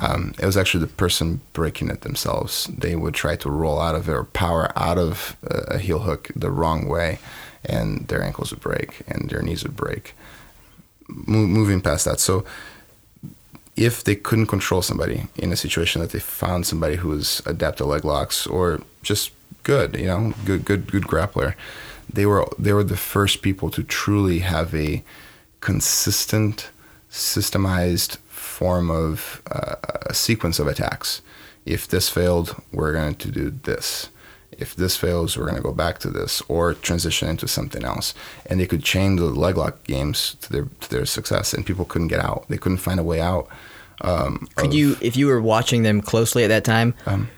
um, it was actually the person breaking it themselves. They would try to roll out of it or power out of a, a heel hook the wrong way, and their ankles would break and their knees would break. Mo- moving past that, so if they couldn't control somebody in a situation that they found somebody who was adept at leg locks or just good, you know, good good good grappler, they were they were the first people to truly have a consistent, systemized form of uh, a sequence of attacks. If this failed, we're going to do this. If this fails, we're going to go back to this or transition into something else. And they could chain the leg lock games to their to their success, and people couldn't get out. They couldn't find a way out. Um, Could of- you, if you were watching them closely at that time, Um,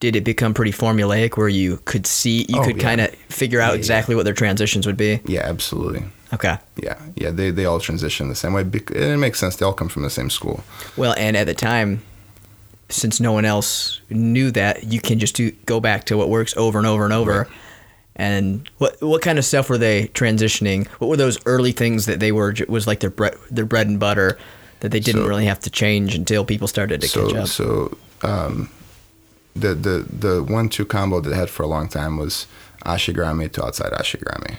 did it become pretty formulaic where you could see, you Oh, could yeah. kind of figure out Yeah, exactly what their transitions would be? Yeah, absolutely. Okay. Yeah, yeah. They they all transition the same way, and it makes sense. They all come from the same school. Well, and at the time, since no one else knew that, you can just do, go back to what works over and over and over. Right. And what what kind of stuff were they transitioning? What were those early things that they were was like their bread their bread and butter that they didn't So- really have to change until people started to catch up? so um, the the the one two combo that they had for a long time was ashigarami to outside ashigarami,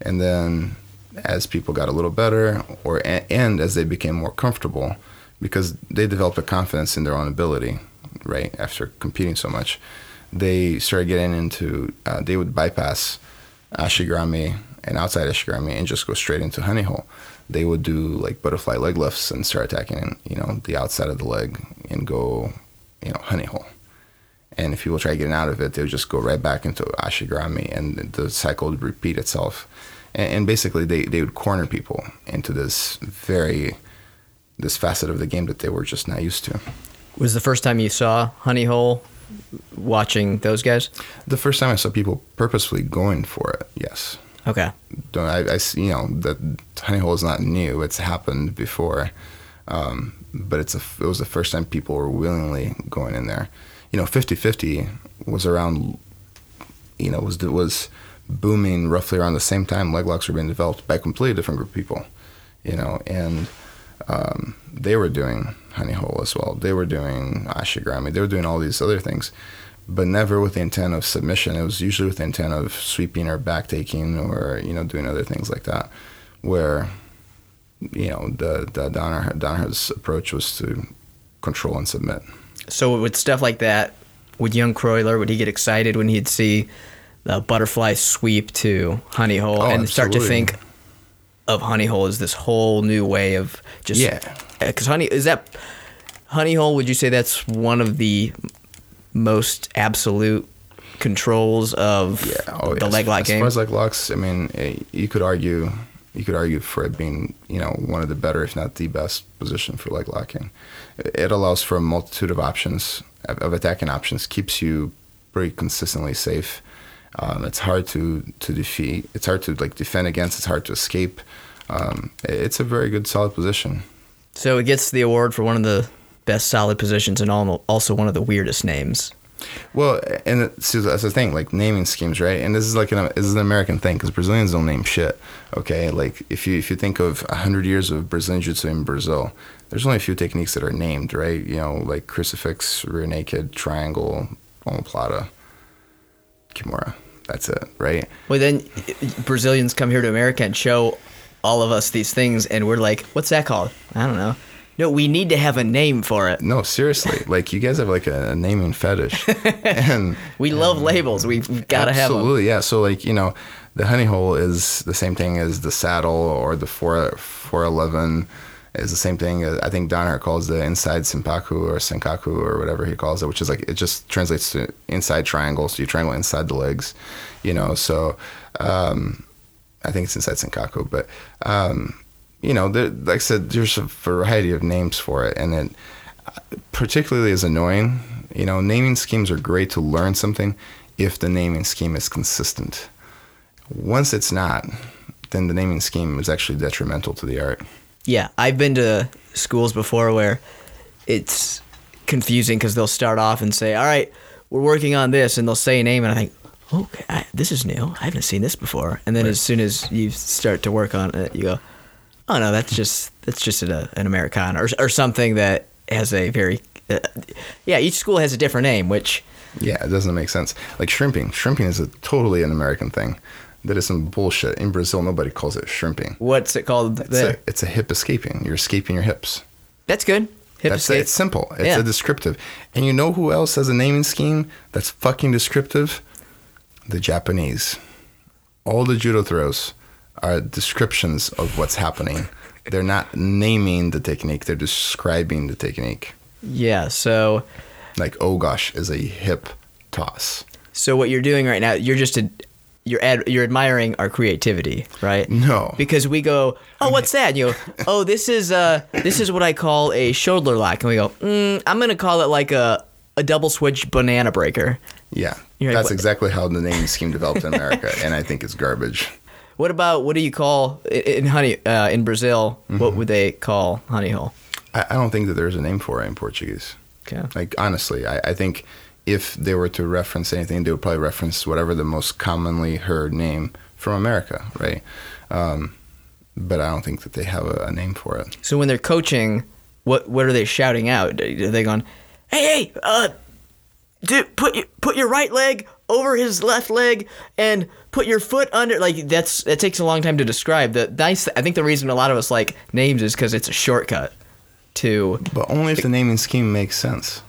and then as people got a little better, or and as they became more comfortable, because they developed a confidence in their own ability, right? After competing so much, they started getting into. Uh, they would bypass ashigarami and outside ashigarami and just go straight into honey hole. They would do like butterfly leg lifts and start attacking, you know, the outside of the leg and go, you know, honey hole. And if people try getting out of it, they would just go right back into ashigarami, and the cycle would repeat itself. And, and basically, they, they would corner people into this very this facet of the game that they were just not used to. Was the first time you saw Honey Hole watching those guys? The first time I saw people purposefully going for it, yes. Okay. Don't I, I you know that honey hole is not new. It's happened before, um, but it's a, it was the first time people were willingly going in there. You know, 50-50 was around. You know, was was booming roughly around the same time leg locks were being developed by a completely different group of people. You know, and um, they were doing honey hole as well. They were doing ashigarami. They were doing all these other things but never with the intent of submission. It was usually with the intent of sweeping or back taking or you know doing other things like that, where you know the the Danaher Danaher's approach was to control and submit. So with stuff like that, would young Croyler would he get excited when he'd see the butterfly sweep to honey hole Oh, and start to think of honey hole as this whole new way of just Yeah. because honey is that honey hole would you say that's one of the most absolute controls of Yeah, oh, the leg lock as game? far as leg locks, I mean, eh, you could argue you could argue for it being you know one of the better, if not the best, position for leg locking. It allows for a multitude of options of attacking options, keeps you pretty consistently safe. Um, it's hard to to defeat. It's hard to like defend against. It's hard to escape. Um, it's a very good, solid position. so it gets the award for one of the best solid positions and also one of the weirdest names Well, and see, that's the thing, like naming schemes, right? And this is like an this is an American thing because Brazilians don't name shit. Okay, like if you if you think of hundred years of Brazilian jiu-jitsu in Brazil, there's only a few techniques that are named, right? You know, like crucifix, rear naked, triangle, omoplata, kimura. That's it, right? Well, then Brazilians come here to America and show all of us these things, and we're like, "What's that called?" I don't know. No, we need to have a name for it. No, seriously, [laughs] like you guys have like a, a naming fetish, [laughs] and We love labels. We've, got to have them. Absolutely, yeah. So like you know, the honey hole is the same thing as the saddle or the four four eleven is the same thing. I think Danaher calls the inside senpaku or senkaku or whatever he calls it, which is like it just translates to inside triangle. So you triangle inside the legs, you know. So um, I think it's inside senkaku, but um, you know, there, like I said, there's a variety of names for it, and it particularly is annoying. You know, naming schemes are great to learn something if the naming scheme is consistent. Once it's not, then the naming scheme is actually detrimental to the art. Yeah, I've been to schools before where it's confusing because they'll start off and say, "All right, we're working on this," and they'll say a name, and I think, "Okay, I, this is new. I haven't seen this before." And then as soon as you start to work on it, you go, "Oh no, that's just that's just a, an Americana or or something that has a very uh, yeah." Each school has a different name, which Yeah, it doesn't make sense. Like shrimping. Shrimping is a totally an American thing. That is some bullshit. In Brazil, nobody calls it shrimping. what's it called? It's a, it's a hip escaping. You're escaping your hips. That's good. Hip That's escape. it's simple. It's Yeah. a descriptive. And you know who else has a naming scheme that's fucking descriptive? The Japanese. All the judo throws are descriptions of what's happening. They're not naming the technique, they're describing the technique. Yeah. So Like oh gosh is a hip toss. So what you're doing right now, you're just a, you're ad, you're admiring our creativity, right? No. Because we go, oh, what's that? And you go, [laughs] oh, this is uh, this is what I call a shoulder lock, and we go, mm, I'm gonna call it like a a double switch banana breaker. Yeah. Like, that's what- exactly how the naming scheme developed in [laughs] America, and I think it's garbage. What about what do you call in honey uh, in Brazil? Mm-hmm. What would they call honey hole? I, I don't think that there's a name for it in Portuguese. Okay. Like honestly, I, I think if they were to reference anything, they would probably reference whatever the most commonly heard name from America, right? Um, but I don't think that they have a, a name for it. So when they're coaching, what what are they shouting out? Are they going, "Hey, hey, uh, dude, put put your right leg over his left leg and put your foot under like that's that takes a long time to describe. The nice I think the reason a lot of us like names is cuz it's a shortcut to But only if the naming scheme makes sense.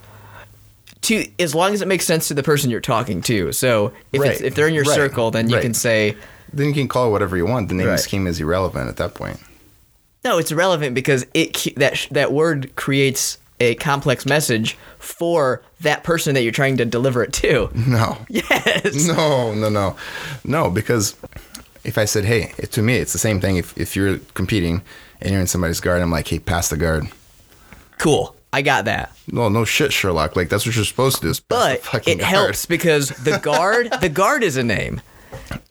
to as long as it makes sense to the person you're talking to. So if it's, Right, if they're in your right, circle, then you right. can say Then you can call it whatever you want. The naming scheme is irrelevant at that point. no, it's irrelevant because it that that word creates a complex message for that person that you're trying to deliver it to. No. [laughs] Yes. No, no, no. No, because if I said, hey, to me, it's the same thing. If, if you're competing and you're in somebody's guard, I'm like, hey, pass the guard. Cool. I got that. No, no shit, Sherlock. Like, that's what you're supposed to do. Is But [laughs] it guard. helps because the [laughs] guard the guard is a name.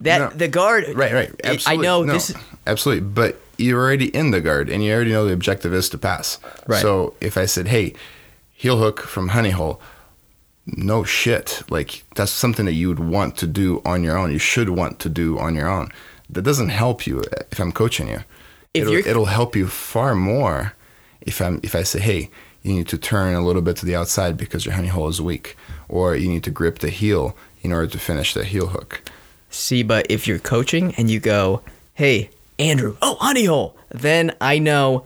That No. the guard Right, right. I- Absolutely. I know No, this Absolutely. But you're already in the guard and you already know the objective is to pass. Right. So if I said, hey, heel hook from honey hole, no shit. Like, that's something that you would want to do on your own. You should want to do on your own. That doesn't help you if I'm coaching you. If it'll, you're- it'll help you far more if I'm if I say, hey, you need to turn a little bit to the outside because your honey hole is weak, or you need to grip the heel in order to finish the heel hook. See, but if you're coaching and you go, "Hey, Andrew, oh, honey hole," then I know,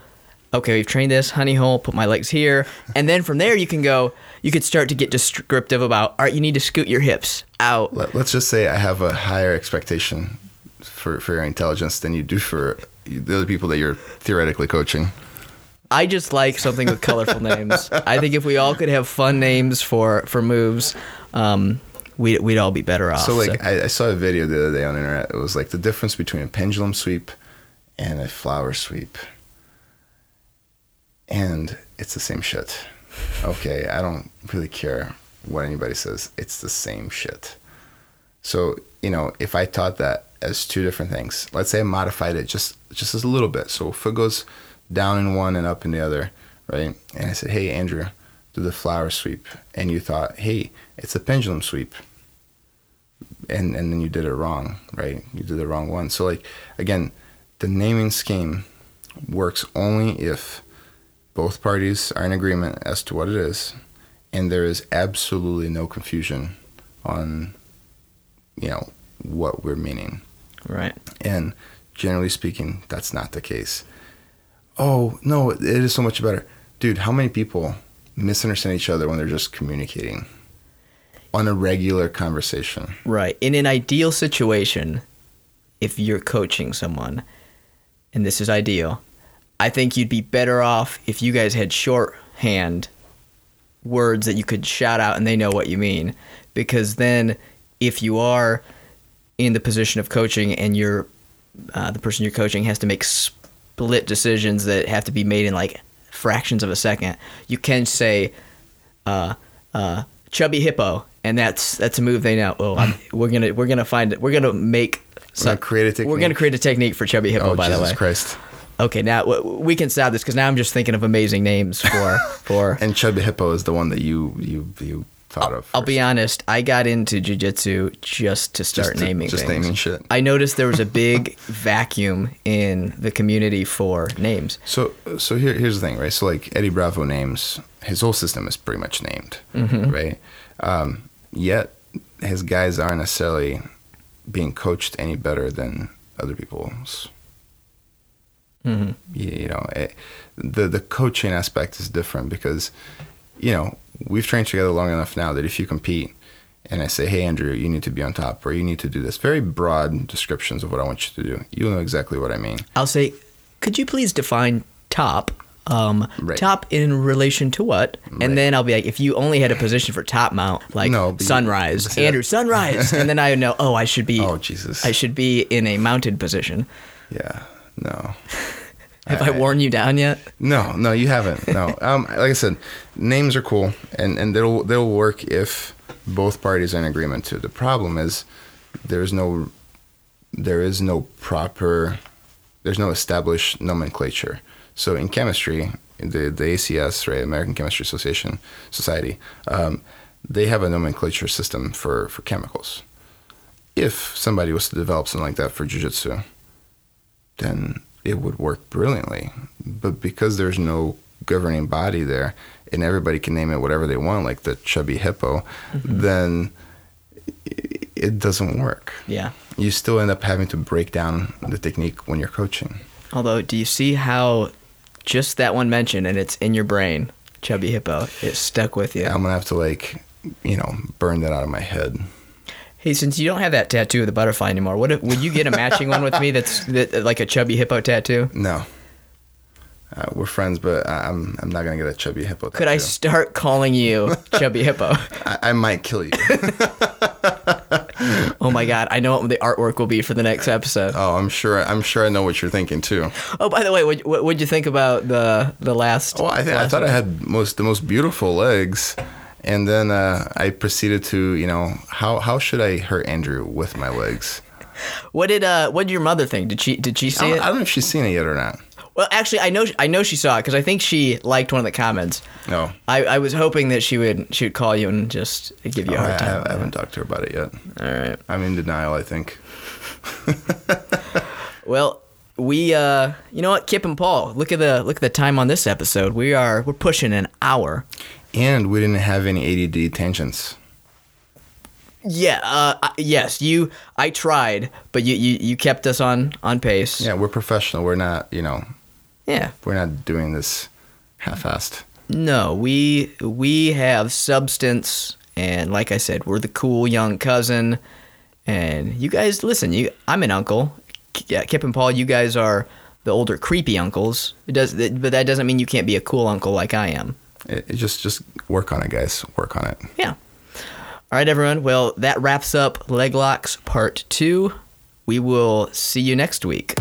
okay, we've trained this honey hole. Put my legs here, and then from there you can go. You could start to get descriptive about. All right, you need to scoot your hips out. Let, let's just say I have a higher expectation for, for your intelligence than you do for the other people that you're theoretically coaching. I just like something with colorful [laughs] names. I think if we all could have fun names for for moves, um, we'd we'd all be better off. So like I, I saw a video the other day on the internet. It was like the difference between a pendulum sweep and a flower sweep. And it's the same shit. [laughs] Okay, I don't really care what anybody says. It's the same shit. So, you know, if I taught that as two different things, let's say I modified it just just as a little bit. So foot goes down in one and up in the other, right? And I said, Hey Andrew, do the flower sweep. And you thought, hey, it's a pendulum sweep and and then you did it wrong, right? You did the wrong one. So like again, the naming scheme works only if both parties are in agreement as to what it is, and there is absolutely no confusion on you know what we're meaning. right. And generally speaking, that's not the case. Oh no, it is so much better, dude. How many people misunderstand each other when they're just communicating on a regular conversation? Right. In an ideal situation, if you're coaching someone, and this is ideal, I think you'd be better off if you guys had shorthand words that you could shout out and they know what you mean. Because then, if you are in the position of coaching and you're uh, the person you're coaching has to make split decisions that have to be made in like fractions of a second, you can say, uh, uh, chubby hippo, and that's that's a move they know. Oh, I'm, [laughs] we're gonna we're gonna find it. We're gonna make. Gonna create a We're gonna create a technique for chubby hippo. Oh, by Jesus the way. Jesus Christ. Okay, now w- we can stop this because now I'm just thinking of amazing names for [laughs] for. And Chubby Hippo is the one that you you you thought of. I'll be honest. I got into jujitsu just to start to- naming just things. naming shit. I noticed there was a big [laughs] vacuum in the community for names. So so here here's the thing, right? So like Eddie Bravo names, his whole system is pretty much named, Mm-hmm. right? Um, yet his guys aren't necessarily being coached any better than other people's. Mm-hmm. You, know, it, the the coaching aspect is different because, you know, we've trained together long enough now that if you compete, and I say, hey Andrew, you need to be on top, or you need to do this, very broad descriptions of what I want you to do, you'll know exactly what I mean. I'll say, could you please define top? Um, Right. top in relation to what? Right. And then I'll be like, if you only had a position for top mount, like No, sunrise, that- Andrew, sunrise, and then I would know, oh, I should be, [laughs] Oh Jesus! I should be in a mounted position. Yeah, no. [laughs] Have I, worn you down yet? No, no, you haven't. No. [laughs] um, like I said, names are cool, and and they'll they'll work if both parties are in agreement to. The problem is there's no there is no proper there's no established nomenclature. So in chemistry, the the ACS, right, American Chemistry Association Society, um, they have a nomenclature system for for chemicals. If somebody was to develop something like that for jujitsu, then it would work brilliantly. But because there's no governing body there, and everybody can name it whatever they want, like the chubby hippo, then it doesn't work. Yeah. You still end up having to break down the technique when you're coaching. Although, do you see how just that one mention and it's in your brain, chubby hippo, it stuck with you. I'm gonna have to like, you know, burn that out of my head. Hey, since you don't have that tattoo of the butterfly anymore, what if, would you get a matching one with me that's that, like a chubby hippo tattoo? No. Uh, we're friends, but I'm I'm not gonna get a chubby hippo. Could I start calling you [laughs] chubby hippo? I, I might kill you. [laughs] Oh my god, I know what the artwork will be for the next episode. oh, I'm sure. I'm sure I know what you're thinking too. Oh, by the way, what what would you think about the the last? Well, I, th- I last thought I had most the most beautiful legs, and then uh, I proceeded to you know how how should I hurt Andrew with my legs? What did uh what did your mother think? Did she did she see don't, it? I don't know if she's seen it yet or not. Well, actually, I know I know she saw it because I think she liked one of the comments. No, I, I was hoping that she would she would call you and just give you a Oh, I, hard time. I- I haven't talked to her about it yet. All right. I'm in denial. I think. [laughs] Well, we uh you know what, Kip and Paul, look at the look at the time on this episode. We are we're pushing an hour. And we didn't have any ADD tangents. Yeah, uh yes, you I tried, but you, you you kept us on on pace. Yeah, we're professional. We're not, you know, Yeah. we're not doing this half-assed. No, we we have substance and like I said, we're the cool young cousin and you guys listen, you I'm an uncle. Yeah, Kip and Paul, you guys are the older creepy uncles. It does but that doesn't mean you can't be a cool uncle like I am. It, it just, just work on it, guys. Work on it. Yeah. All right, everyone. Well, that wraps up Leg Locks Part 2. We will see you next week.